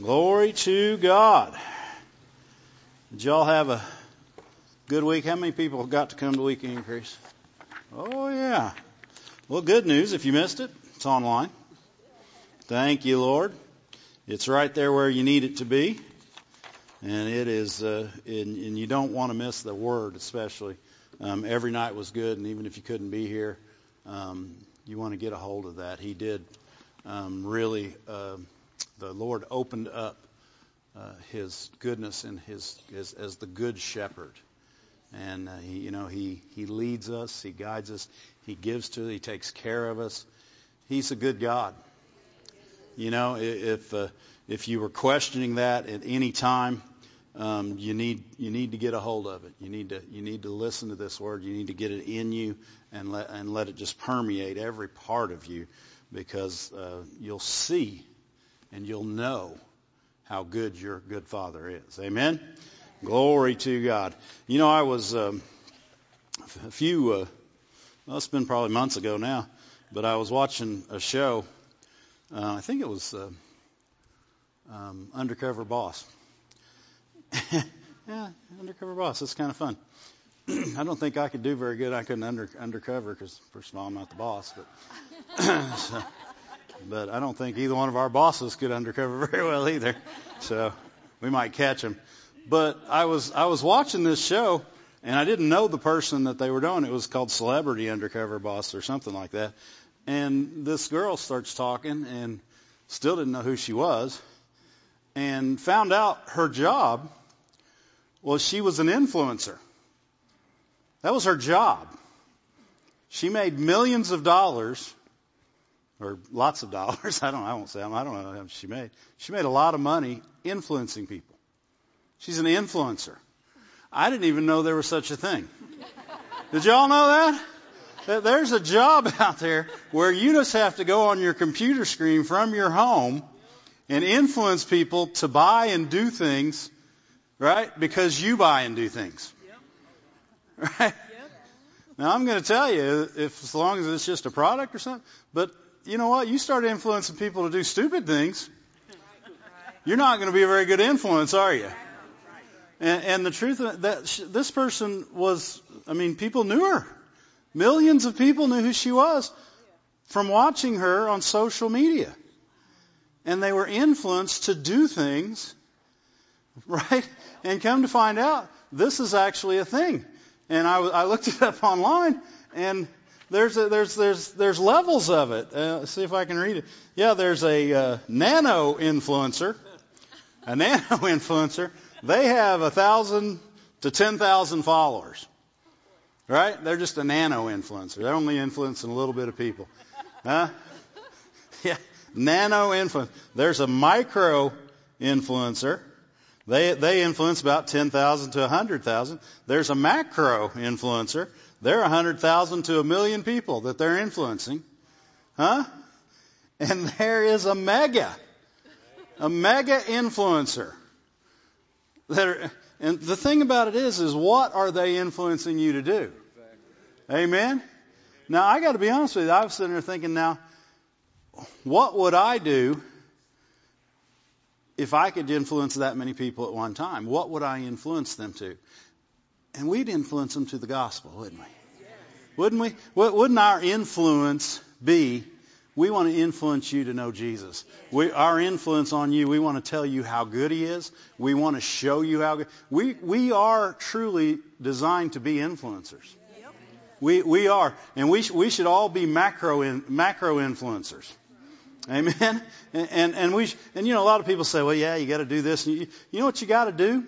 Glory to God. Did y'all have a good week? How many people got to come to Week Increase? Oh yeah. Well, good news. If you missed it, it's online. Thank you, Lord. It's right there where you need it to be. And it is, uh, and, and you don't want to miss the word, especially. Um, every night was good, and even if you couldn't be here, um, you want to get a hold of that. He did um, really. Uh, the Lord opened up uh, His goodness and His, as the good shepherd, and uh, he, you know He He leads us, He guides us, He gives to, He takes care of us. He's a good God. You know, if uh, if you were questioning that at any time, um, you need you need to get a hold of it. You need to you need to listen to this word. You need to get it in you and let and let it just permeate every part of you, because uh, you'll see and you'll know how good your good Father is. Amen. Glory to God. You know, I was um, a few. Uh, well, it's been probably months ago now, but I was watching a show. Uh, I think it was uh, um, Undercover Boss. yeah, Undercover Boss. It's kind of fun. I don't think I could do very good. I couldn't under, undercover because, first of all, I'm not the boss. But so, but I don't think either one of our bosses could undercover very well either. So we might catch them. But I was I was watching this show and I didn't know the person that they were doing. It was called Celebrity Undercover Boss or something like that. And this girl starts talking and still didn't know who she was and found out her job was she was an influencer. That was her job. She made millions of dollars or lots of dollars. I don't. I won't say. I don't know how much she made. She made a lot of money influencing people. She's an influencer. I didn't even know there was such a thing. Did y'all know that? There's a job out there where you just have to go on your computer screen from your home and influence people to buy and do things, right? Because you buy and do things. Right? Now I'm going to tell you, if as long as it's just a product or something, but you know what? You start influencing people to do stupid things, you're not going to be a very good influence, are you? And, and the truth that she, this person was, I mean, people knew her. Millions of people knew who she was from watching her on social media. And they were influenced to do things, right? And come to find out, this is actually a thing. And I, I looked it up online, and there's a, there's there's there's levels of it. Uh, see if I can read it. Yeah, there's a uh, nano influencer, a nano influencer. They have a thousand to ten thousand followers. Right? They're just a nano influencer. They're only influencing a little bit of people. Huh? Yeah, nano influence. There's a micro influencer. They they influence about ten thousand to a hundred thousand. There's a macro influencer. There are 100,000 to a million people that they're influencing. Huh? And there is a mega, a mega influencer. That are, and the thing about it is, is what are they influencing you to do? Amen? Now, I got to be honest with you. I was sitting there thinking, now, what would I do if I could influence that many people at one time? What would I influence them to? And we'd influence them to the gospel, wouldn't we? Wouldn't we? Wouldn't our influence be, we want to influence you to know Jesus. We, our influence on you, we want to tell you how good He is. We want to show you how good. We, we are truly designed to be influencers. We, we are. And we, we should all be macro, in, macro influencers. Amen. And, and, and we, and you know, a lot of people say, well, yeah, you got to do this. You, you know what you got to do?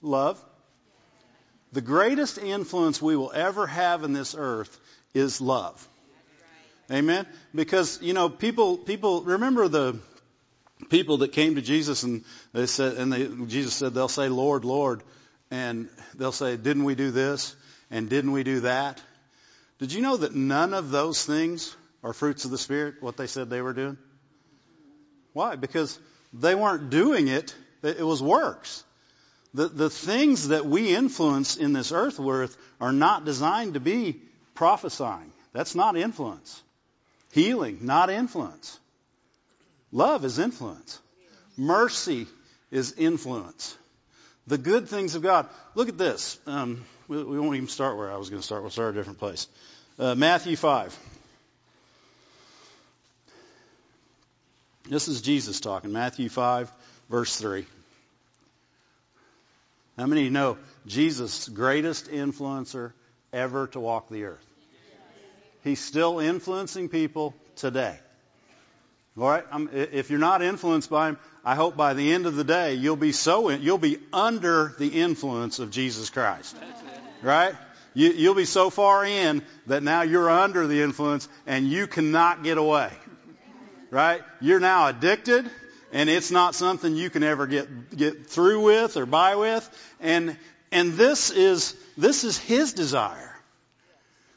Love. The greatest influence we will ever have in this earth is love. Amen. Because, you know, people, people, remember the people that came to Jesus and they said, and they, Jesus said, they'll say, Lord, Lord. And they'll say, didn't we do this? And didn't we do that? Did you know that none of those things are fruits of the Spirit, what they said they were doing? Why? Because they weren't doing it. It was works. The, the things that we influence in this earth worth are not designed to be prophesying. That's not influence. Healing, not influence. Love is influence. Mercy is influence. The good things of God. Look at this. Um, we, we, won't even start where I was going to start. We'll start a different place. Uh, Matthew 5. This is Jesus talking. Matthew 5, verse 3. How many know Jesus' greatest influencer ever to walk the earth? He's still influencing people today. All right? I'm, if you're not influenced by him, I hope by the end of the day you'll be so in, you'll be under the influence of Jesus Christ. Right? You, you'll be so far in that now you're under the influence and you cannot get away. Right? You're now addicted and it's not something you can ever get get through with or by with. And and this is this is his desire.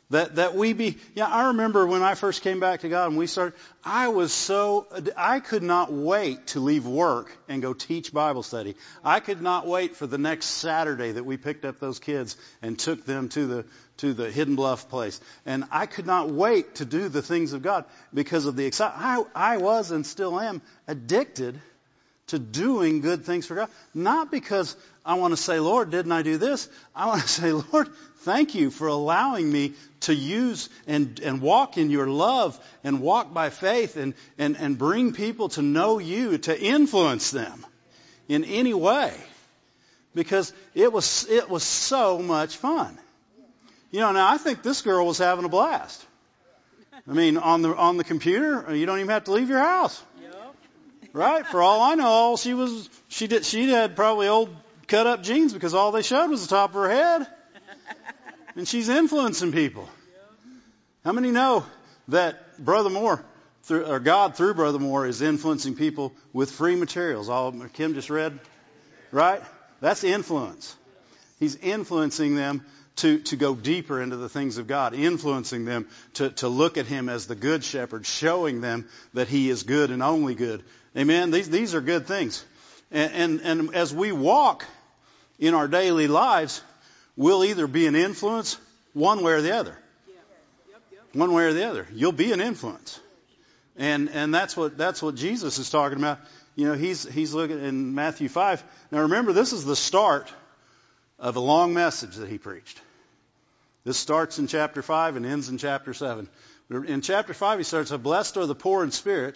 That, that we be, yeah, I remember when I first came back to God and we started, I was so, I could not wait to leave work and go teach Bible study. I could not wait for the next Saturday that we picked up those kids and took them to the, to the Hidden Bluff place. And I could not wait to do the things of God because of the excitement. I, I was and still am addicted to doing good things for God. Not because I want to say, Lord, didn't I do this? I want to say, Lord, thank you for allowing me to use and, and walk in your love and walk by faith and, and, and bring people to know you, to influence them in any way. Because it was, it was so much fun. You know, now I think this girl was having a blast. I mean, on the, on the computer, you don't even have to leave your house. Right? For all I know, all she was, she did, she had probably old cut up jeans because all they showed was the top of her head. And she's influencing people. How many know that Brother Moore, through, or God through Brother Moore is influencing people with free materials? All Kim just read, right? That's influence. He's influencing them to, to go deeper into the things of God, influencing them to, to look at Him as the good shepherd, showing them that He is good and only good, Amen. These, these are good things. And, and, and as we walk in our daily lives, we'll either be an influence one way or the other. One way or the other. You'll be an influence. And, and that's what, that's what Jesus is talking about. You know, he's, he's looking in Matthew 5. Now remember, this is the start of a long message that he preached. This starts in chapter 5 and ends in chapter 7. In chapter 5, he starts, Blessed are the poor in spirit,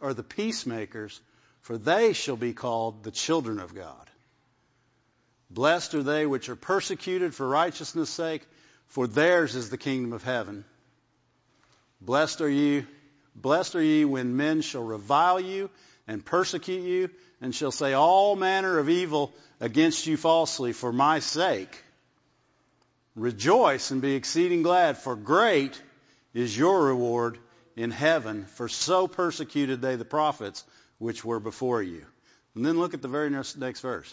are the peacemakers, for they shall be called the children of God. Blessed are they which are persecuted for righteousness' sake, for theirs is the kingdom of heaven. Blessed are ye, blessed are ye when men shall revile you and persecute you, and shall say all manner of evil against you falsely for my sake. Rejoice and be exceeding glad, for great is your reward in heaven, for so persecuted they the prophets which were before you. And then look at the very next, verse.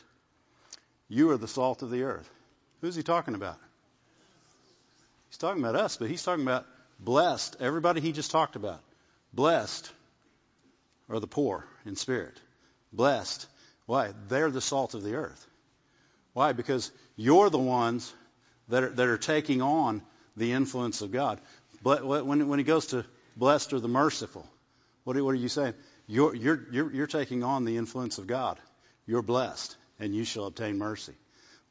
You are the salt of the earth. Who's he talking about? He's talking about us, but he's talking about blessed. Everybody he just talked about. Blessed are the poor in spirit. Blessed. Why? They're the salt of the earth. Why? Because you're the ones that are, that are taking on the influence of God. But when, when he goes to Blessed are the merciful. What are, what are you saying? You're, you're, you're, you're taking on the influence of God. You're blessed, and you shall obtain mercy.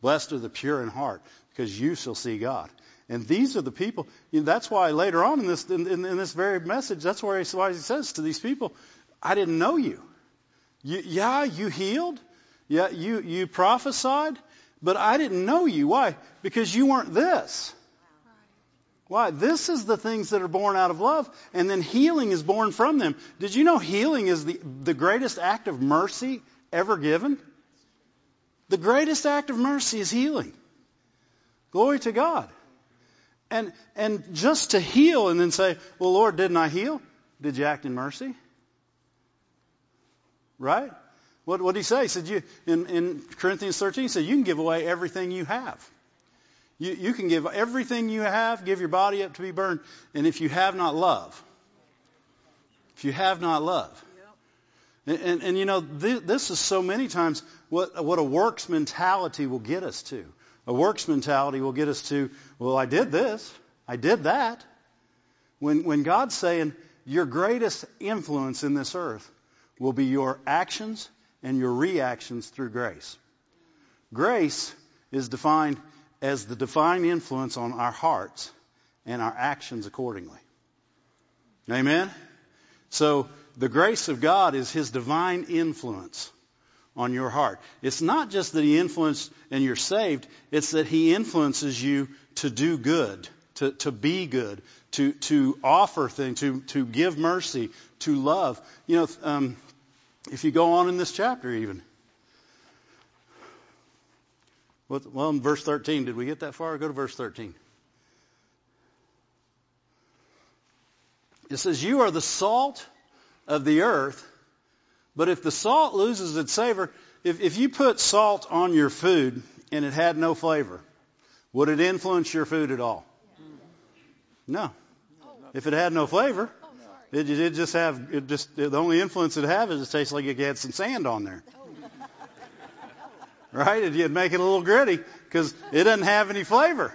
Blessed are the pure in heart, because you shall see God. And these are the people. You know, that's why later on in this in, in, in, this very message, that's why he, why he says to these people, "I didn't know you. you. Yeah, you healed. Yeah, you you prophesied, but I didn't know you. Why? Because you weren't this. Why? This is the things that are born out of love, and then healing is born from them. Did you know healing is the, the greatest act of mercy ever given? The greatest act of mercy is healing. Glory to God. And, and just to heal and then say, well, Lord, didn't I heal? Did you act in mercy? Right? What, what did he say? He said, you, in, in Corinthians 13, he said, you can give away everything you have. You, you can give everything you have, give your body up to be burned. And if you have not love, if you have not love, and, and, and you know, th- this is so many times what, what a works mentality will get us to. A works mentality will get us to, well, I did this. I did that. When, when God's saying your greatest influence in this earth will be your actions and your reactions through grace. Grace is defined as the divine influence on our hearts and our actions accordingly. Amen? So the grace of God is His divine influence on your heart. It's not just that He influenced and you're saved, it's that He influences you to do good, to, to be good, to, to offer things, to, to give mercy, to love. You know, um, if you go on in this chapter even. Well, in verse 13, did we get that far? Go to verse 13. It says, You are the salt of the earth, but if the salt loses its savor, if, if you put salt on your food and it had no flavor, would it influence your food at all? No. If it had no flavor, it, it just have it just the only influence it have is it tastes like it had some sand on there. Right? And You'd make it a little gritty because it doesn't have any flavor.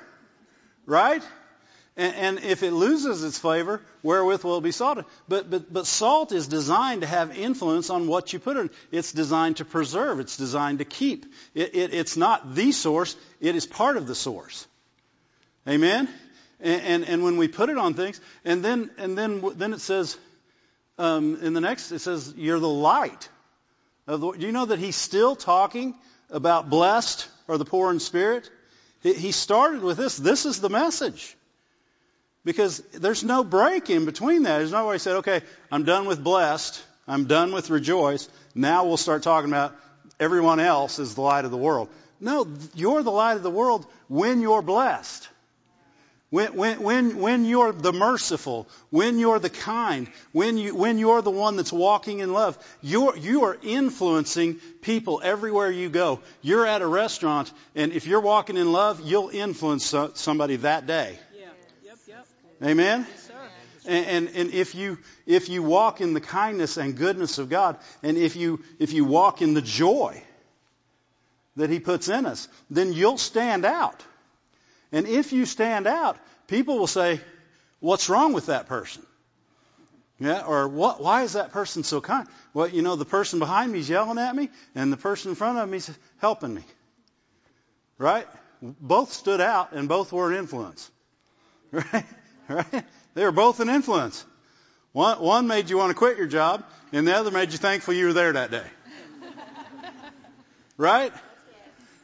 Right? And, and, if it loses its flavor, wherewith will it be salted? But, but, but salt is designed to have influence on what you put in. It's designed to preserve. It's designed to keep. It, it, it's not the source. It is part of the source. Amen? And, and, and when we put it on things, and then, and then, then it says, um, in the next, it says, you're the light. Of the, do you know that he's still talking about blessed or the poor in spirit? He, he started with this. This is the message. Because there's no break in between that. There's no way he said, okay, I'm done with blessed. I'm done with rejoice. Now we'll start talking about everyone else is the light of the world. No, you're the light of the world when you're blessed. When, when, when, when you're the merciful, when you're the kind, when, you, when you're the one that's walking in love, you're, you are influencing people everywhere you go. You're at a restaurant, and if you're walking in love, you'll influence somebody that day. Yeah. Yep, yep. Amen? Yes, and, and, and if you if you walk in the kindness and goodness of God, and if you if you walk in the joy that He puts in us, then you'll stand out. And if you stand out, people will say, what's wrong with that person? Yeah, or what, why is that person so kind? Well, you know, the person behind me is yelling at me, and the person in front of me is helping me. Right? Both stood out, and both were an influence. Right? Right? They were both an influence. One, one made you want to quit your job, and the other made you thankful you were there that day. Right?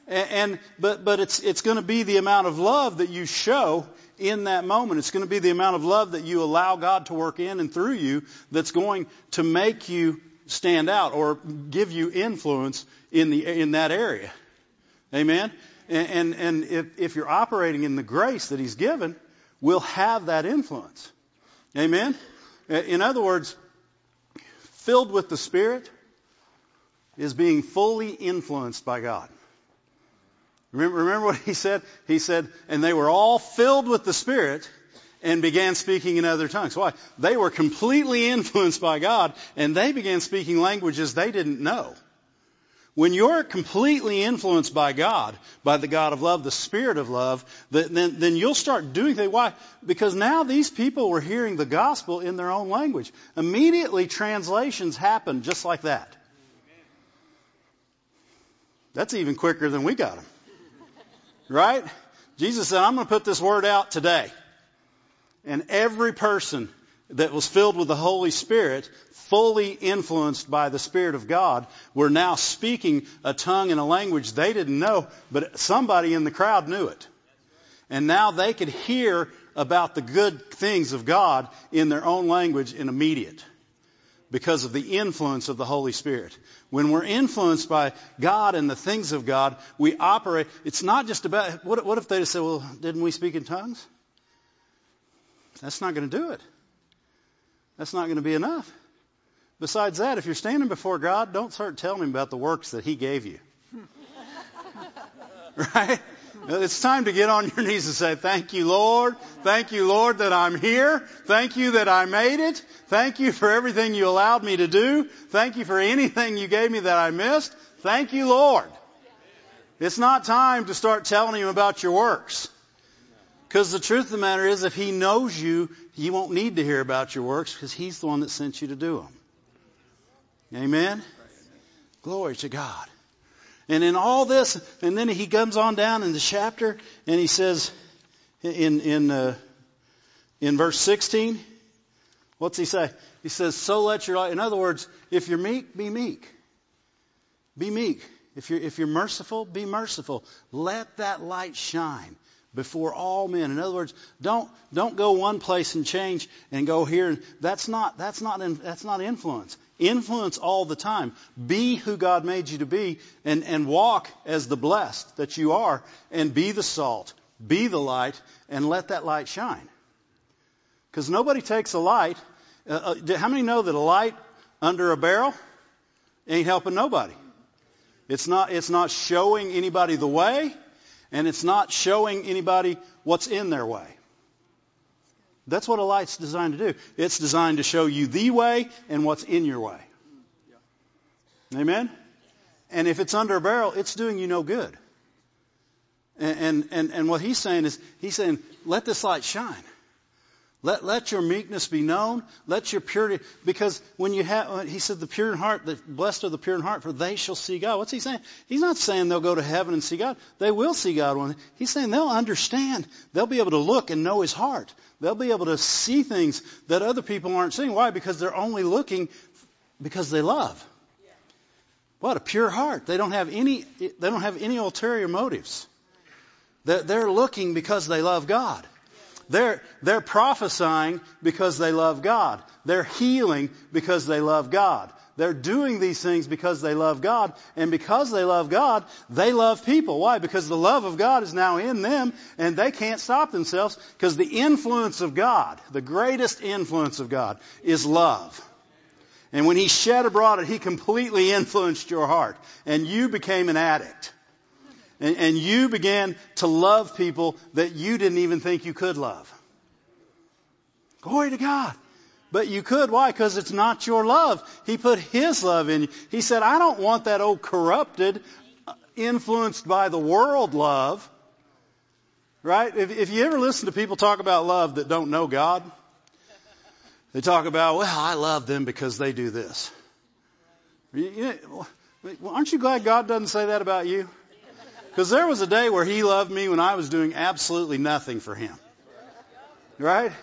And, and but but it's it's going to be the amount of love that you show in that moment. It's going to be the amount of love that you allow God to work in and through you that's going to make you stand out or give you influence in the in that area. Amen. And and, and if, if you're operating in the grace that He's given, we'll have that influence. Amen. In other words, filled with the Spirit is being fully influenced by God. Remember, remember what he said? He said, and they were all filled with the Spirit and began speaking in other tongues. Why? They were completely influenced by God and they began speaking languages they didn't know. When you're completely influenced by God, by the God of love, the Spirit of love, then, then you'll start doing things. Why? Because now these people were hearing the gospel in their own language. Immediately translations happened just like that. That's even quicker than we got them. Right? Jesus said, I'm going to put this word out today. And every person that was filled with the Holy Spirit, fully influenced by the Spirit of God, were now speaking a tongue and a language they didn't know, but somebody in the crowd knew it. And now they could hear about the good things of God in their own language in immediate because of the influence of the Holy Spirit. When we're influenced by God and the things of God, we operate. It's not just about, what, what if they just say, well, didn't we speak in tongues? That's not going to do it. That's not going to be enough. Besides that, if you're standing before God, don't start telling him about the works that he gave you. right? It's time to get on your knees and say, thank you, Lord. Thank you, Lord, that I'm here. Thank you that I made it. Thank you for everything you allowed me to do. Thank you for anything you gave me that I missed. Thank you, Lord. It's not time to start telling him about your works. Because the truth of the matter is, if he knows you, he won't need to hear about your works because he's the one that sent you to do them. Amen? Glory to God. And in all this, and then he comes on down in the chapter and he says in, in, uh, in verse 16, what's he say? He says, so let your light, in other words, if you're meek, be meek. Be meek. If you're, if you're merciful, be merciful. Let that light shine before all men. In other words, don't, don't go one place and change and go here. That's not, that's not, that's not influence. Influence all the time. Be who God made you to be and, and walk as the blessed that you are and be the salt, be the light, and let that light shine. Because nobody takes a light. Uh, uh, how many know that a light under a barrel ain't helping nobody? It's not, it's not showing anybody the way, and it's not showing anybody what's in their way. That's what a light's designed to do. It's designed to show you the way and what's in your way. Amen? And if it's under a barrel, it's doing you no good. And, and, and, and what he's saying is, he's saying, let this light shine. Let, let your meekness be known. Let your purity, because when you have, uh, he said, the pure in heart, the blessed are the pure in heart, for they shall see God. What's he saying? He's not saying they'll go to heaven and see God. They will see God one. He's saying they'll understand. They'll be able to look and know his heart. They'll be able to see things that other people aren't seeing. Why? Because they're only looking because they love. What a pure heart. They don't have any, they don't have any ulterior motives. They're looking because they love God. They're, they're prophesying because they love God. They're healing because they love God. They're doing these things because they love God. And because they love God, they love people. Why? Because the love of God is now in them and they can't stop themselves because the influence of God, the greatest influence of God is love. And when He shed abroad it, He completely influenced your heart and you became an addict. And, and you began to love people that you didn't even think you could love. Glory to God. But you could. Why? Because it's not your love. He put His love in you. He said, I don't want that old corrupted, influenced by the world love. Right? If, if you ever listen to people talk about love that don't know God, they talk about, well, I love them because they do this. You, aren't you glad God doesn't say that about you? Because there was a day where he loved me when I was doing absolutely nothing for him. Right?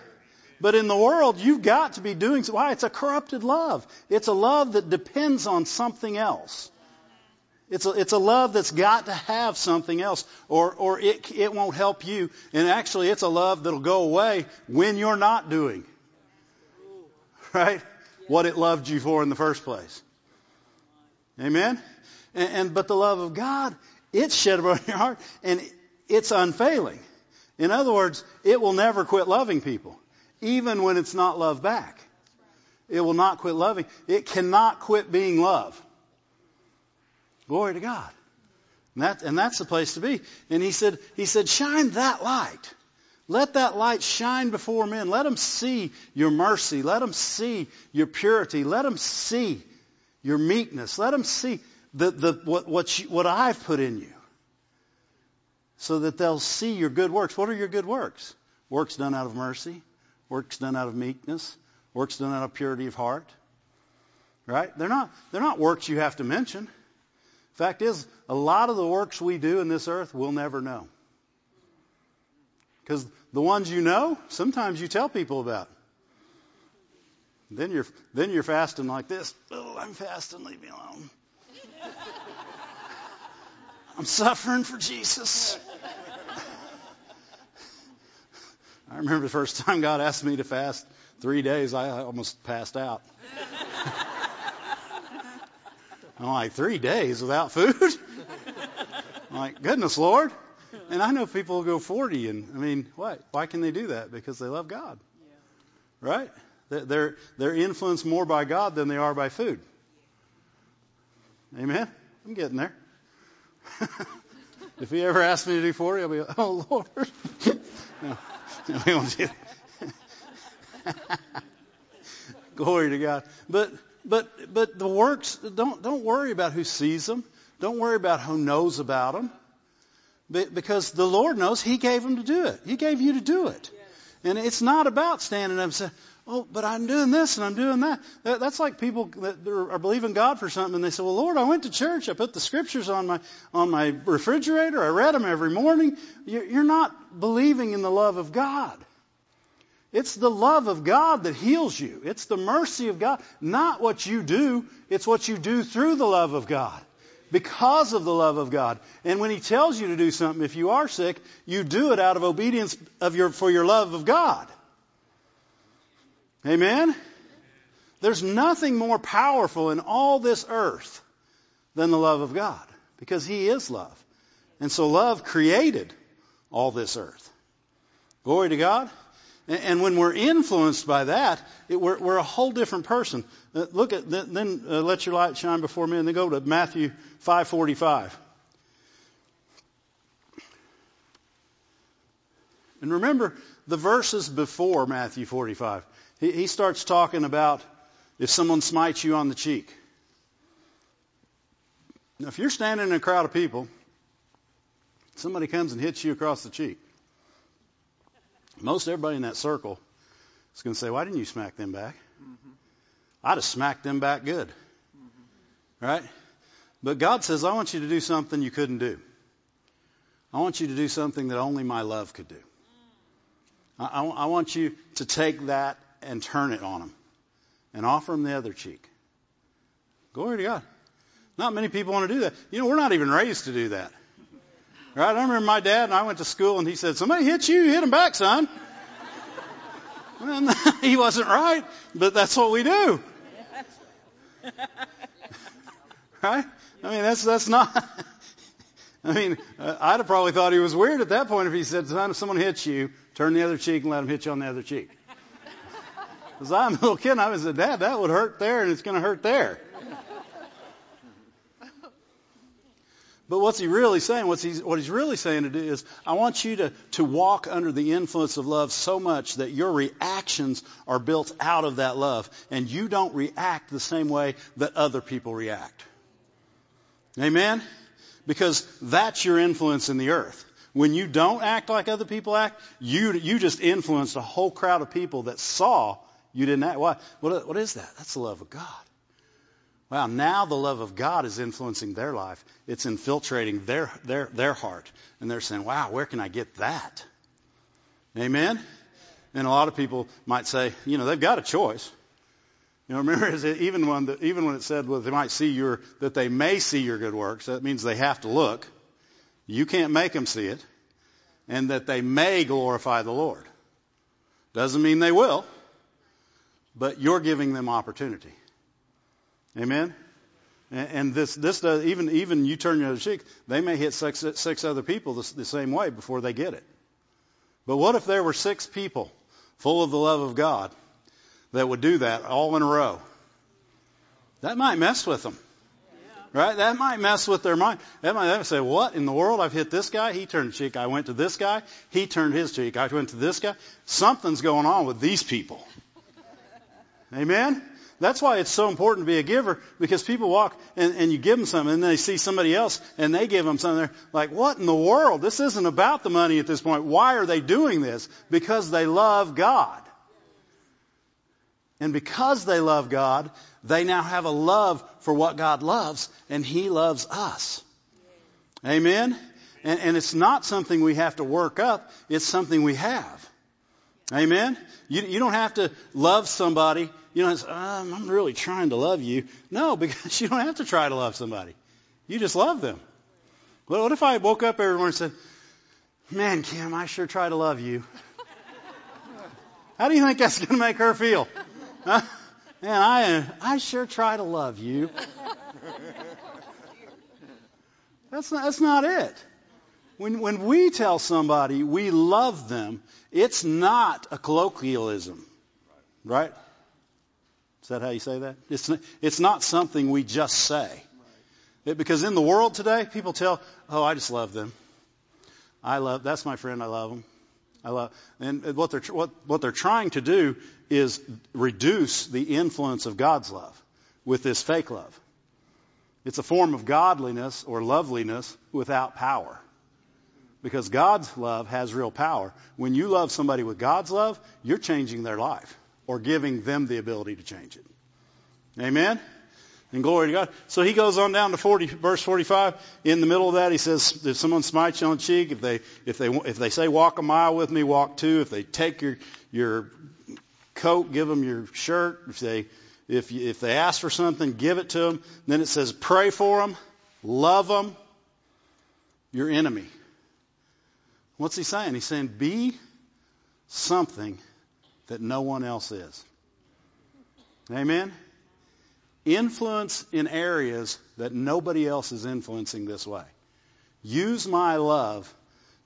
But in the world, you've got to be doing, why? It's a corrupted love. It's a love that depends on something else. It's a, it's a love that's got to have something else or, or it, it won't help you. And actually, it's a love that'll go away when you're not doing, right? What it loved you for in the first place. Amen? And, and but the love of God it's shed abroad in your heart and it's unfailing. In other words, it will never quit loving people, even when it's not loved back. It will not quit loving. It cannot quit being love. Glory to God. And, that, and that's the place to be. And he said, he said, shine that light. Let that light shine before men. Let them see your mercy. Let them see your purity. Let them see your meekness. Let them see the, the, what, what, you, what I've put in you so that they'll see your good works. What are your good works? Works done out of mercy, works done out of meekness, works done out of purity of heart. Right? They're not, they're not works you have to mention. Fact is, a lot of the works we do in this earth we'll never know. Because the ones you know, sometimes you tell people about. Then you're, then you're fasting like this. Oh, I'm fasting, leave me alone. I'm suffering for Jesus. I remember the first time God asked me to fast three days, I almost passed out. I'm like, three days without food? I'm like, goodness, Lord. And I know people will go 40, and I mean, what? Why can they do that? Because they love God. Right? They're, they're influenced more by God than they are by food. Amen? I'm getting there. if he ever asks me to do 40, I'll be like, oh, Lord. no, no, we won't do that. Glory to God. But, but, but the works, don't, don't worry about who sees them. Don't worry about who knows about them. Because the Lord knows He gave them to do it. He gave you to do it. And it's not about standing up and saying, oh, but I'm doing this and I'm doing that. That's like people that are believing God for something and they say, well, Lord, I went to church. I put the scriptures on my, on my refrigerator. I read them every morning. You're not believing in the love of God. It's the love of God that heals you. It's the mercy of God. Not what you do. It's what you do through the love of God because of the love of God. And when He tells you to do something, if you are sick, you do it out of obedience of your, for your love of God. Amen? There's nothing more powerful in all this earth than the love of God because He is love. And so love created all this earth. Glory to God. And when we're influenced by that, it, we're, we're, a whole different person. Uh, look at then uh, let your light shine before me, and then go to Matthew five forty five. And remember the verses before Matthew forty five. He, he starts talking about if someone smites you on the cheek. Now, if you're standing in a crowd of people, somebody comes and hits you across the cheek. Most everybody in that circle is going to say, Why didn't you smack them back? Mm-hmm. I'd have smacked them back good. Mm-hmm. Right? But God says, I want you to do something you couldn't do. I want you to do something that only my love could do. I, I, I want you to take that and turn it on them and offer them the other cheek. Glory to God. Not many people want to do that. You know, we're not even raised to do that. Right? I remember my dad and I went to school and he said, somebody hit you, hit him back, son. And he wasn't right, but that's what we do. Right? I mean, that's, that's not, I mean, uh, I'd have probably thought he was weird at that point if he said, son, if someone hits you, turn the other cheek and let him hit you on the other cheek. Because I'm a little kid I was a dad, that would hurt there and it's going to hurt there. But what's he really saying? What's he, what he's really saying to do is, I want you to, to walk under the influence of love so much that your reactions are built out of that love. And you don't react the same way that other people react. Amen? Because that's your influence in the earth. When you don't act like other people act, you, you just influenced a whole crowd of people that saw you didn't act. What, what, is that? That's the love of God. Wow, now the love of God is influencing their life. It's infiltrating their, their, their heart. And they're saying, wow, where can I get that? Amen? And a lot of people might say, you know, they've got a choice. You know, remember, even when, the, even when it said, well, they might see your, that they may see your good works, that means they have to look. You can't make them see it. And that they may glorify the Lord. Doesn't mean they will, but you're giving them opportunity. Amen? And this, this does, even, even you turn your other cheek, they may hit six, six other people the, the same way before they get it. But what if there were six people full of the love of God that would do that all in a row? That might mess with them. Right? That might mess with their mind. That might, they might say, what in the world? I've hit this guy. He turned cheek. I went to this guy. He turned his cheek. I went to this guy. Something's going on with these people. Amen? That's why it's so important to be a giver because people walk and, and you give them something and they see somebody else and they give them something. They're like, what in the world? This isn't about the money at this point. Why are they doing this? Because they love God. And because they love God, they now have a love for what God loves and He loves us. Amen? And, and it's not something we have to work up. It's something we have. Amen? You, you don't have to love somebody you know, um, I'm really trying to love you. No, because you don't have to try to love somebody. You just love them. Well, what if I woke up every morning and said, man, Kim, I sure try to love you. How do you think that's going to make her feel? Huh? Man, I, I sure try to love you. That's not, that's not it. When, when we tell somebody we love them, it's not a colloquialism, right? Is that how you say that? It's, it's not something we just say. It, because in the world today, people tell, oh, I just love them. I love, that's my friend, I love them. I love, and what they're, what, what they're trying to do is reduce the influence of God's love with this fake love. It's a form of godliness or loveliness without power. Because God's love has real power. When you love somebody with God's love, you're changing their life or giving them the ability to change it. Amen? And glory to God. So he goes on down to 40, verse 45. In the middle of that, he says, if someone smites you on the cheek, if they, if they, if they say walk a mile with me, walk two. If they take your, your coat, give them your shirt. If they, if, you, if they ask for something, give it to them. Then it says pray for them, love them, your enemy. What's he saying? He's saying be something that no one else is. Amen? Influence in areas that nobody else is influencing this way. Use my love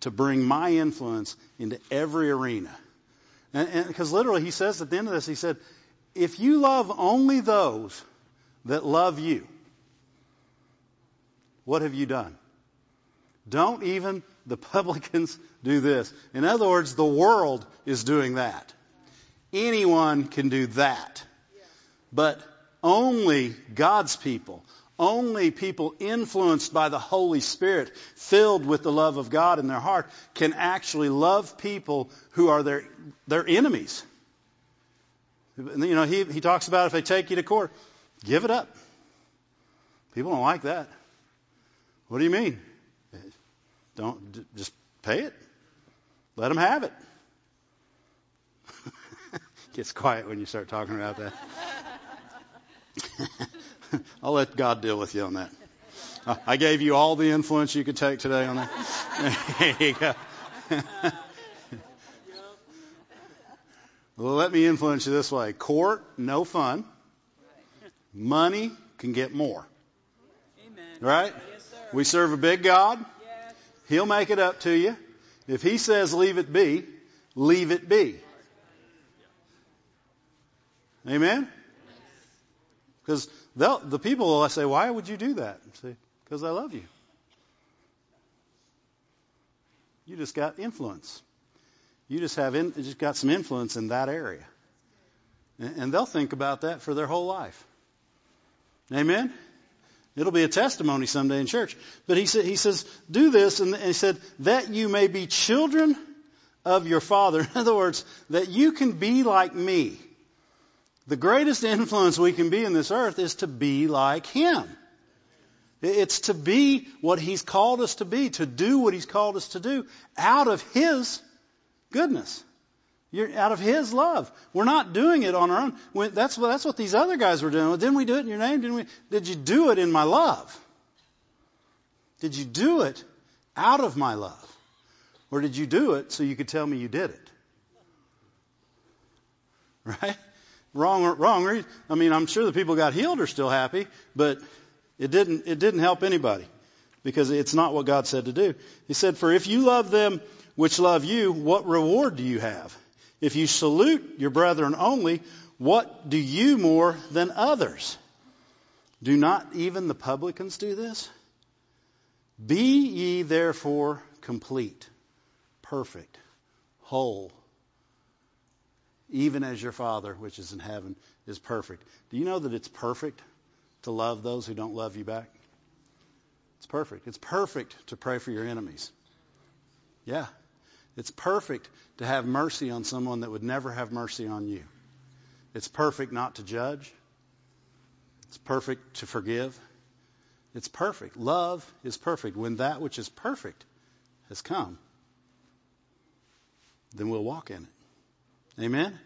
to bring my influence into every arena. And because literally he says at the end of this, he said, if you love only those that love you, what have you done? Don't even the publicans do this. In other words, the world is doing that. Anyone can do that. But only God's people, only people influenced by the Holy Spirit, filled with the love of God in their heart, can actually love people who are their, their enemies. You know, he, he talks about if they take you to court, give it up. People don't like that. What do you mean? Don't just pay it. Let them have it. Gets quiet when you start talking about that. I'll let God deal with you on that. I gave you all the influence you could take today on that. there you go. well, let me influence you this way. Court, no fun. Money can get more. Amen. Right? Yes, we serve a big God. He'll make it up to you. If he says leave it be, leave it be. Amen? Because the people will say, why would you do that? Because I love you. You just got influence. You just have in, just got some influence in that area. And, and they'll think about that for their whole life. Amen? It'll be a testimony someday in church. But he, said, he says, do this, and he said, that you may be children of your Father. In other words, that you can be like me. The greatest influence we can be in this earth is to be like Him. It's to be what He's called us to be, to do what He's called us to do out of His goodness. You're out of His love. We're not doing it on our own. When, that's, what, that's what these other guys were doing. Well, didn't we do it in your name? Didn't we? Did you do it in my love? Did you do it out of my love? Or did you do it so you could tell me you did it? Right? wrong, wrong. I mean, I'm sure the people got healed are still happy, but it didn't, it didn't help anybody because it's not what God said to do. He said, for if you love them which love you, what reward do you have? If you salute your brethren only, what do you more than others? Do not even the publicans do this? Be ye therefore complete, perfect, whole, even as your Father, which is in heaven, is perfect. Do you know that it's perfect to love those who don't love you back? It's perfect. It's perfect to pray for your enemies. Yeah. It's perfect to have mercy on someone that would never have mercy on you. It's perfect not to judge. It's perfect to forgive. It's perfect. Love is perfect. When that which is perfect has come, then we'll walk in it. Amen?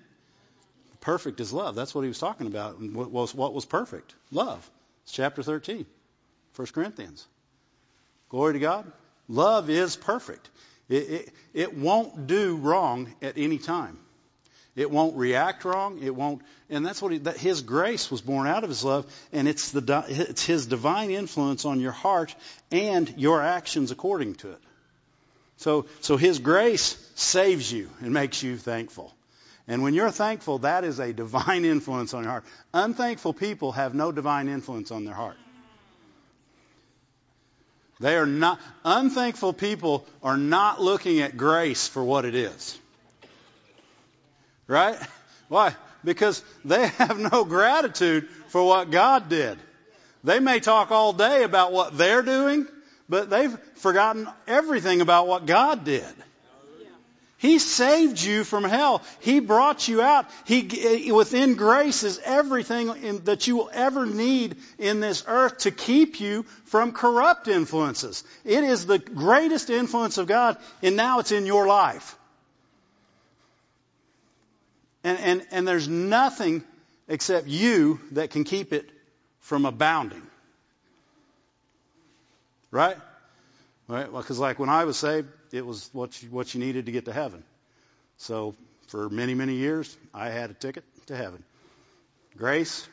Perfect is love. That's what he was talking about. what was, what was perfect? Love. It's chapter 13, 1 Corinthians. Glory to God. Love is perfect. It, it, it won't do wrong at any time. It won't react wrong. It won't, and that's what he, that His grace was born out of His love, and it's the it's His divine influence on your heart and your actions according to it. So, so His grace saves you and makes you thankful. And when you're thankful, that is a divine influence on your heart. Unthankful people have no divine influence on their heart. They are not, unthankful people are not looking at grace for what it is. Right? Why? Because they have no gratitude for what God did. They may talk all day about what they're doing, but they've forgotten everything about what God did. He saved you from hell. He brought you out. He, eh, within grace is everything in, that you will ever need in this earth to keep you from corrupt influences. It is the greatest influence of God, and now it's in your life. And, and, and there's nothing except you that can keep it from abounding. Right? Right? Well, Because like when I was saved, it was what you, what you needed to get to heaven. So for many, many years, I had a ticket to heaven. Grace,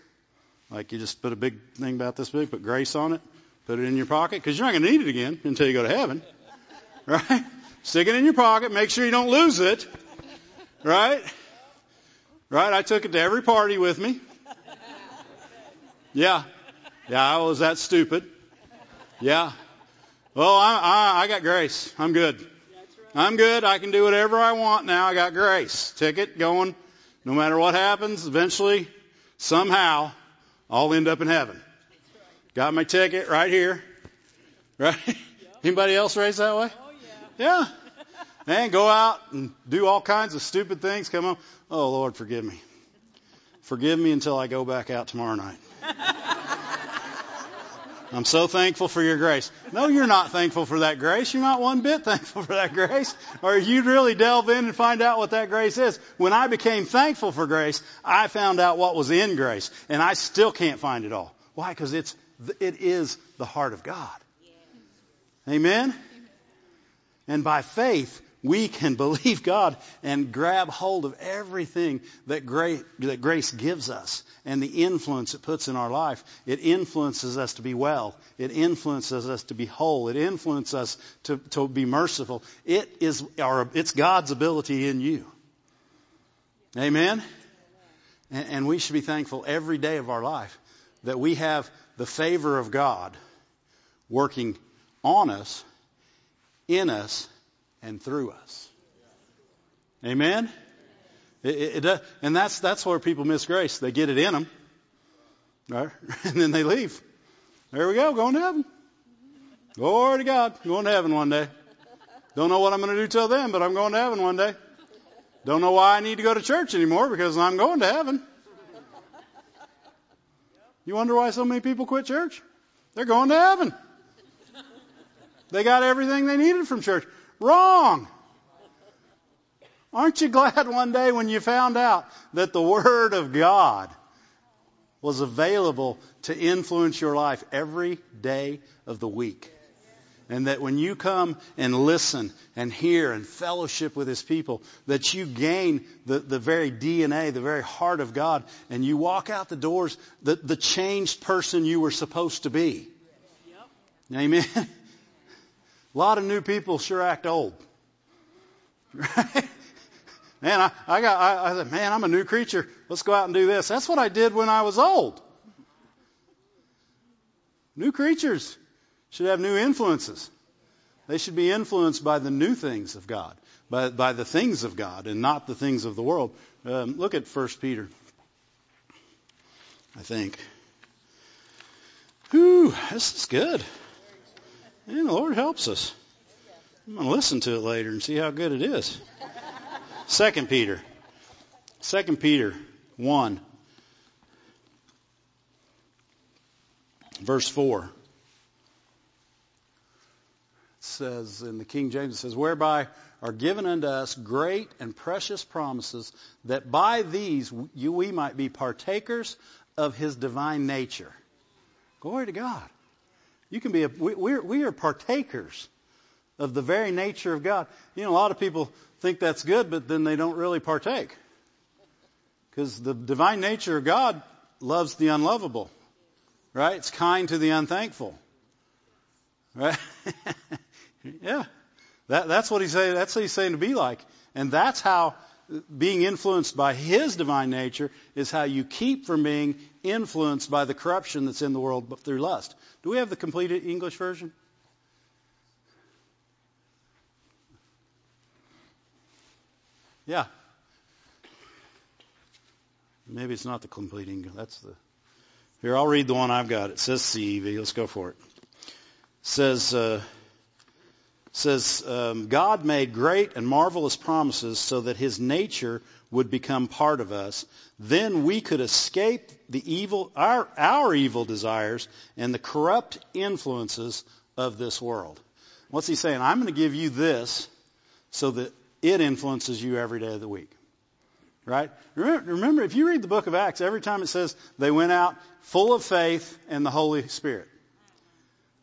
like you just put a big thing about this big, put grace on it, put it in your pocket, because you're not going to need it again until you go to heaven. Right? Stick it in your pocket, make sure you don't lose it. Right? Right? I took it to every party with me. Yeah. Yeah, I was that stupid. Yeah. Well, I, I, I got grace. I'm good. I'm good. I can do whatever I want now. I got grace. Ticket going. No matter what happens, eventually, somehow, I'll end up in heaven. Got my ticket right here. Right? Anybody else raised that way? Oh, yeah. Yeah. And go out and do all kinds of stupid things. Come on. Oh, Lord, forgive me. Forgive me until I go back out tomorrow night. I'm so thankful for your grace. No, you're not thankful for that grace. You're not one bit thankful for that grace. Or you'd really delve in and find out what that grace is. When I became thankful for grace, I found out what was in grace. And I still can't find it all. Why? Because it's, it is the heart of God. Amen? And by faith, we can believe God and grab hold of everything that grace, that grace gives us and the influence it puts in our life. It influences us to be well. It influences us to be whole. It influences us to, to be merciful. It is our, it's God's ability in you. Amen? And, and we should be thankful every day of our life that we have the favor of God working on us, in us, and through us. Amen? It, it, it, uh, and that's, that's where people miss grace. They get it in them, right? and then they leave. There we go, going to heaven. Glory to God, going to heaven one day. Don't know what I'm going to do till then, but I'm going to heaven one day. Don't know why I need to go to church anymore because I'm going to heaven. You wonder why so many people quit church? They're going to heaven. They got everything they needed from church. Wrong. Aren't you glad one day when you found out that the Word of God was available to influence your life every day of the week? And that when you come and listen and hear and fellowship with His people, that you gain the, the very DNA, the very heart of God, and you walk out the doors the, the changed person you were supposed to be. Amen. A lot of new people sure act old. Right? Man, I, I got, I, I said, man, I'm a new creature. Let's go out and do this. That's what I did when I was old. New creatures should have new influences. They should be influenced by the new things of God, by, by the things of God, and not the things of the world. Um, look at 1 Peter, I think. Whew, this is good. And the Lord helps us. I'm going to listen to it later and see how good it is. Second Peter. Second Peter 1. Verse 4. It says in the King James, it says, Whereby are given unto us great and precious promises, that by these you, we might be partakers of his divine nature. Glory to God. You can be a, we, we're, we are partakers of the very nature of God. You know, a lot of people think that's good, but then they don't really partake. Because the divine nature of God loves the unlovable. Right? It's kind to the unthankful. Right? yeah. That, that's what he's saying, that's what he's saying to be like. And that's how being influenced by His divine nature is how you keep from being influenced by the corruption that's in the world through lust. Do we have the complete English version? Yeah. Maybe it's not the complete English. That's the. Here, I'll read the one I've got. It says CEV. Let's go for it. it says. Uh, says um, God made great and marvelous promises so that His nature would become part of us. Then we could escape the evil, our, our evil desires and the corrupt influences of this world. What's He saying? I'm going to give you this so that it influences you every day of the week. Right? Remember, remember, if you read the book of Acts, every time it says they went out full of faith and the Holy Spirit.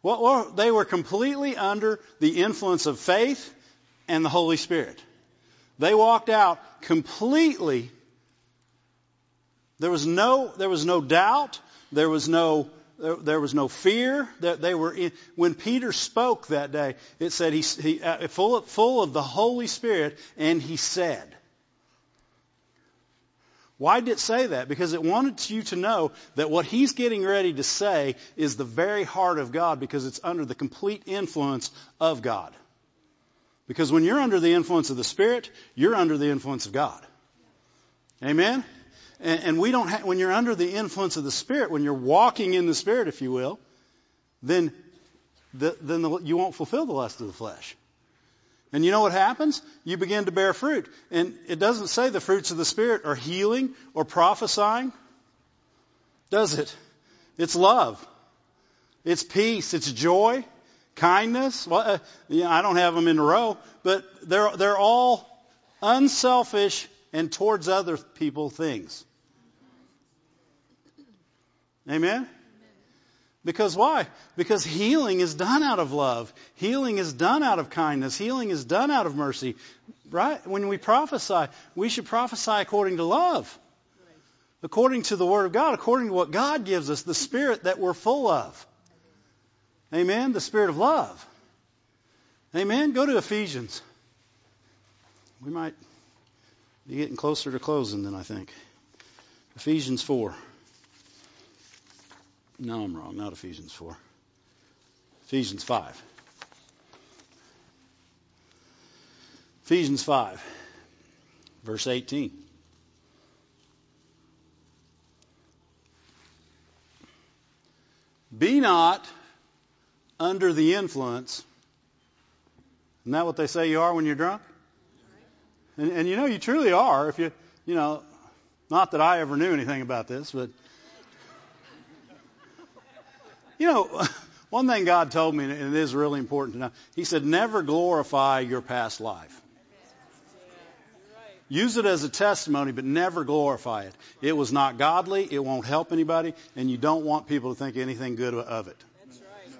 Well, they were completely under the influence of faith and the Holy Spirit. They walked out completely. There was no, there was no doubt. There was no, there, there was no fear that they were in. When Peter spoke that day, it said he, he uh, full, of, full of the Holy Spirit, and he said. Why did it say that? Because it wanted you to know that what he's getting ready to say is the very heart of God because it's under the complete influence of God. Because when you're under the influence of the Spirit, you're under the influence of God. Amen? And, and we don't have, when you're under the influence of the Spirit, when you're walking in the Spirit, if you will, then, the, then the, you won't fulfill the lust of the flesh. And you know what happens? You begin to bear fruit. And it doesn't say the fruits of the Spirit are healing or prophesying, does it? It's love. It's peace. It's joy. Kindness. Well, uh, yeah, I don't have them in a row, but they're, they're all unselfish and towards other people things. Amen? Because why? Because healing is done out of love. Healing is done out of kindness. Healing is done out of mercy. Right? When we prophesy, we should prophesy according to love. According to the Word of God, according to what God gives us, the Spirit that we're full of. Amen? The Spirit of love. Amen? Go to Ephesians. We might be getting closer to closing than I think. Ephesians 4. No, I'm wrong. Not Ephesians 4. Ephesians 5. Ephesians 5, verse 18. Be not under the influence. Isn't that what they say you are when you're drunk? And, and you know, you truly are. If you, you know, not that I ever knew anything about this, but you know, one thing God told me, and it is really important to know, He said, never glorify your past life. Use it as a testimony, but never glorify it. It was not godly, it won't help anybody, and you don't want people to think anything good of it.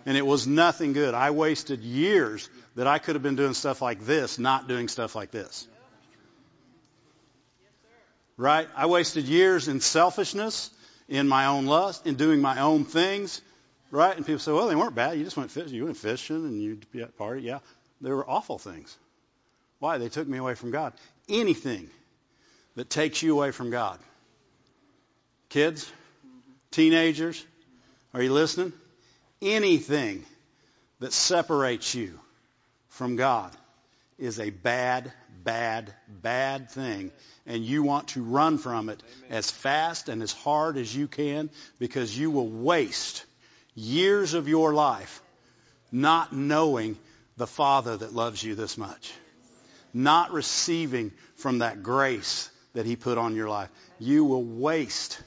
And it was nothing good. I wasted years that I could have been doing stuff like this, not doing stuff like this. Right? I wasted years in selfishness, in my own lust, in doing my own things, Right? And people say, well, they weren't bad. You just went fishing. You went fishing and you at party. Yeah. They were awful things. Why? They took me away from God. Anything that takes you away from God. Kids, teenagers, are you listening? Anything that separates you from God is a bad, bad, bad thing. And you want to run from it as fast and as hard as you can because you will waste years of your life not knowing the Father that loves you this much. Not receiving from that grace that He put on your life. You will waste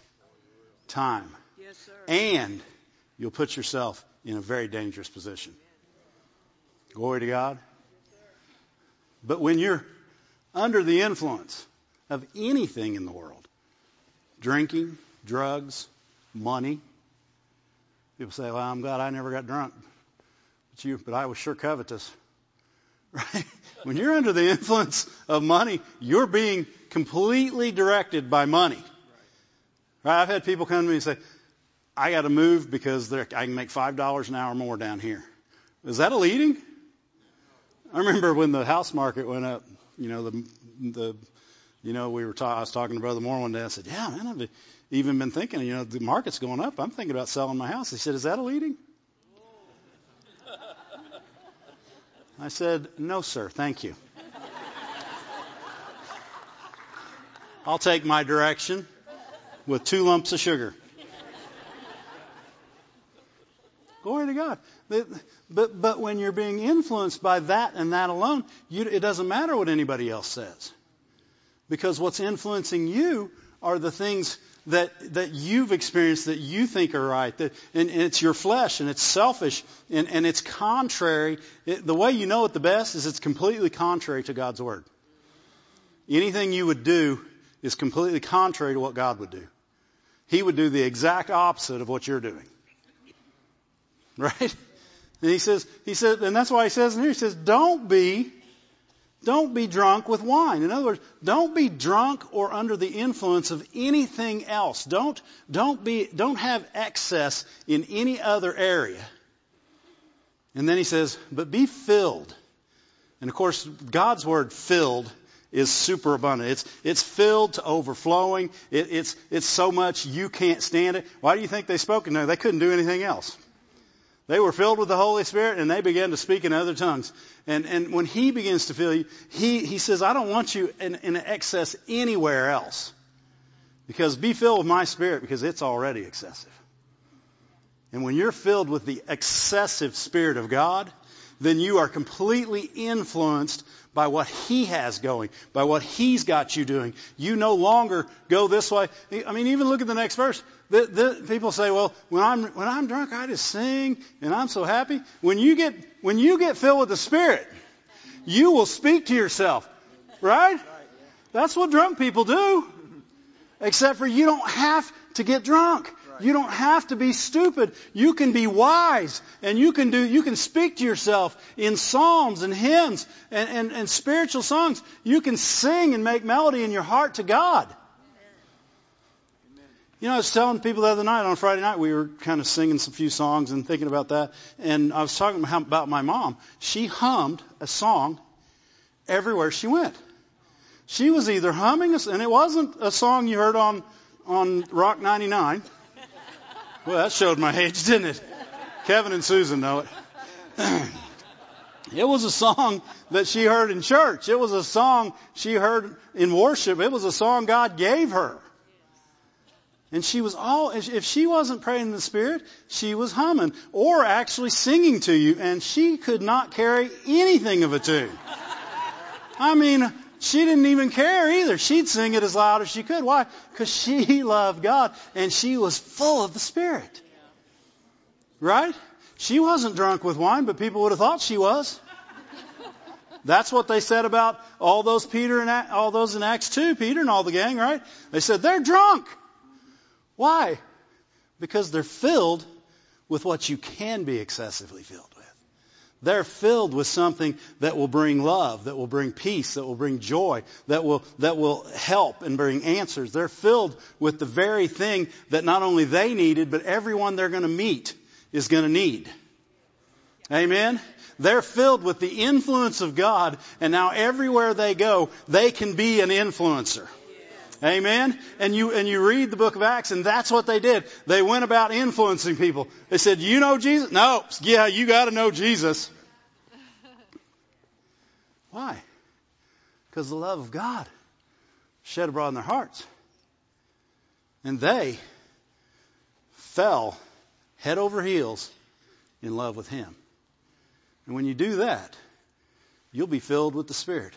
time. Yes, and you'll put yourself in a very dangerous position. Glory to God. But when you're under the influence of anything in the world, drinking, drugs, money, People say, well, I'm glad I never got drunk. But you, but I was sure covetous. Right? When you're under the influence of money, you're being completely directed by money. Right? I've had people come to me and say, I got to move because I can make $5 an hour more down here. Is that a leading? I remember when the house market went up, you know, the, the, you know, we were ta- I was talking to Brother Moore one day. I said, yeah, man, I've even been thinking, you know, the market's going up. I'm thinking about selling my house. He said, is that a leading? I said, no, sir, thank you. I'll take my direction with two lumps of sugar. Glory to God. But, but, but when you're being influenced by that and that alone, you, it doesn't matter what anybody else says. Because what's influencing you are the things that, that you've experienced that you think are right. That, and, and it's your flesh and it's selfish and, and it's contrary. It, the way you know it the best is it's completely contrary to God's Word. Anything you would do is completely contrary to what God would do. He would do the exact opposite of what you're doing. Right? And he says, he says, and that's why he says in here, he says, don't be don't be drunk with wine. In other words, don't be drunk or under the influence of anything else. Don't, don't be, don't have excess in any other area. And then he says, but be filled. And of course, God's word filled is super abundant. It's, it's filled to overflowing. It, it's, it's so much you can't stand it. Why do you think they spoke? No, they couldn't do anything else. They were filled with the Holy Spirit and they began to speak in other tongues. And, and when He begins to fill you, He, he says, I don't want you in, in excess anywhere else. Because be filled with my Spirit because it's already excessive. And when you're filled with the excessive Spirit of God, then you are completely influenced by what He has going, by what He's got you doing. You no longer go this way. I mean, even look at the next verse. The, the, people say, well, when I'm, when I'm drunk, I just sing and I'm so happy. When you get, when you get filled with the Spirit, you will speak to yourself. Right? That's what drunk people do. Except for you don't have to get drunk. You don't have to be stupid. You can be wise and you can do, you can speak to yourself in psalms and hymns and, and, and spiritual songs. You can sing and make melody in your heart to God. You know, I was telling people the other night on Friday night, we were kind of singing some few songs and thinking about that. And I was talking about my mom. She hummed a song everywhere she went. She was either humming, a, and it wasn't a song you heard on, on Rock 99. Well, that showed my age, didn't it? Kevin and Susan know it. It was a song that she heard in church. It was a song she heard in worship. It was a song God gave her. And she was all, if she wasn't praying in the Spirit, she was humming or actually singing to you and she could not carry anything of a tune. I mean, she didn't even care either. She'd sing it as loud as she could. Why? Because she loved God and she was full of the Spirit. Right? She wasn't drunk with wine, but people would have thought she was. That's what they said about all those Peter and all those in Acts 2, Peter and all the gang, right? They said they're drunk. Why? Because they're filled with what you can be excessively filled. They're filled with something that will bring love, that will bring peace, that will bring joy, that will, that will help and bring answers. They're filled with the very thing that not only they needed, but everyone they're going to meet is going to need. Amen? They're filled with the influence of God, and now everywhere they go, they can be an influencer. Amen. And you, and you read the book of Acts and that's what they did. They went about influencing people. They said, you know Jesus? No. Yeah, you gotta know Jesus. Why? Because the love of God shed abroad in their hearts. And they fell head over heels in love with Him. And when you do that, you'll be filled with the Spirit.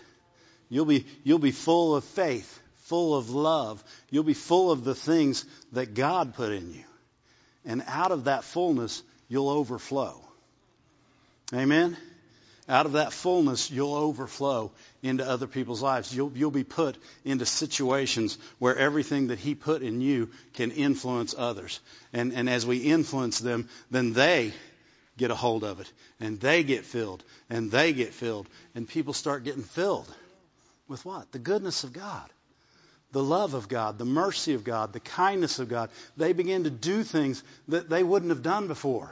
You'll be, you'll be full of faith full of love. You'll be full of the things that God put in you. And out of that fullness, you'll overflow. Amen? Out of that fullness, you'll overflow into other people's lives. You'll, you'll be put into situations where everything that He put in you can influence others. And, and as we influence them, then they get a hold of it. And they get filled. And they get filled. And people start getting filled with what? The goodness of God the love of God, the mercy of God, the kindness of God. They begin to do things that they wouldn't have done before.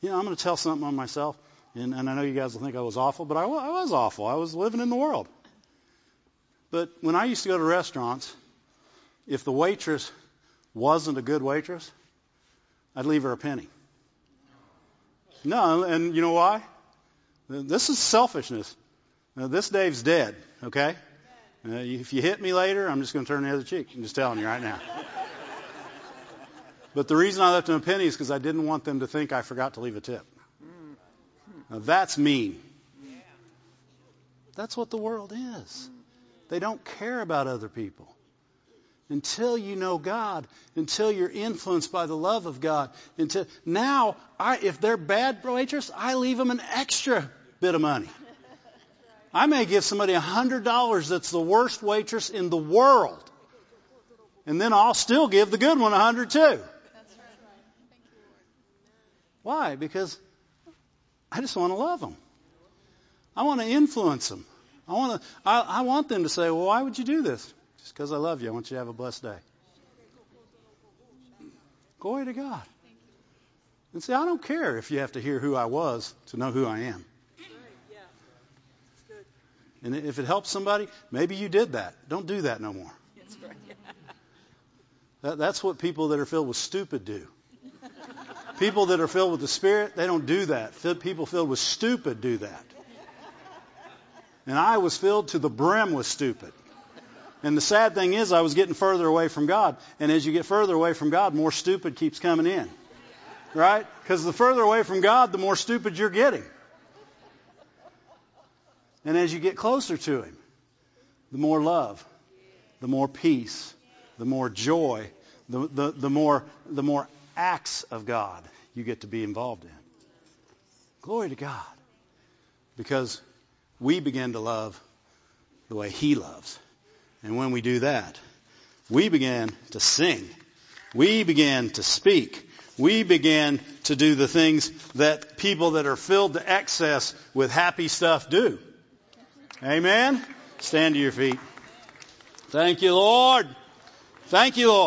You know, I'm going to tell something on myself, and, and I know you guys will think I was awful, but I, I was awful. I was living in the world. But when I used to go to restaurants, if the waitress wasn't a good waitress, I'd leave her a penny. No, and you know why? This is selfishness. Now, this Dave's dead, okay? Uh, if you hit me later, I'm just going to turn the other cheek. I'm just telling you right now. but the reason I left them a penny is because I didn't want them to think I forgot to leave a tip. Now, that's mean. That's what the world is. They don't care about other people. Until you know God, until you're influenced by the love of God, until now, I, if they're bad waitress, I leave them an extra bit of money. I may give somebody a hundred dollars that's the worst waitress in the world, and then I'll still give the good one a hundred too. Why? Because I just want to love them. I want to influence them. I want to. I, I want them to say, "Well, why would you do this?" Just because I love you. I want you to have a blessed day. Glory to God. And see, I don't care if you have to hear who I was to know who I am. And if it helps somebody, maybe you did that. Don't do that no more. That, that's what people that are filled with stupid do. People that are filled with the Spirit, they don't do that. People filled with stupid do that. And I was filled to the brim with stupid. And the sad thing is, I was getting further away from God. And as you get further away from God, more stupid keeps coming in. Right? Because the further away from God, the more stupid you're getting. And as you get closer to Him, the more love, the more peace, the more joy, the, the, the, more, the more acts of God you get to be involved in. Glory to God. Because we begin to love the way He loves. And when we do that, we begin to sing. We begin to speak. We begin to do the things that people that are filled to excess with happy stuff do. Amen? Stand to your feet. Thank you, Lord. Thank you, Lord.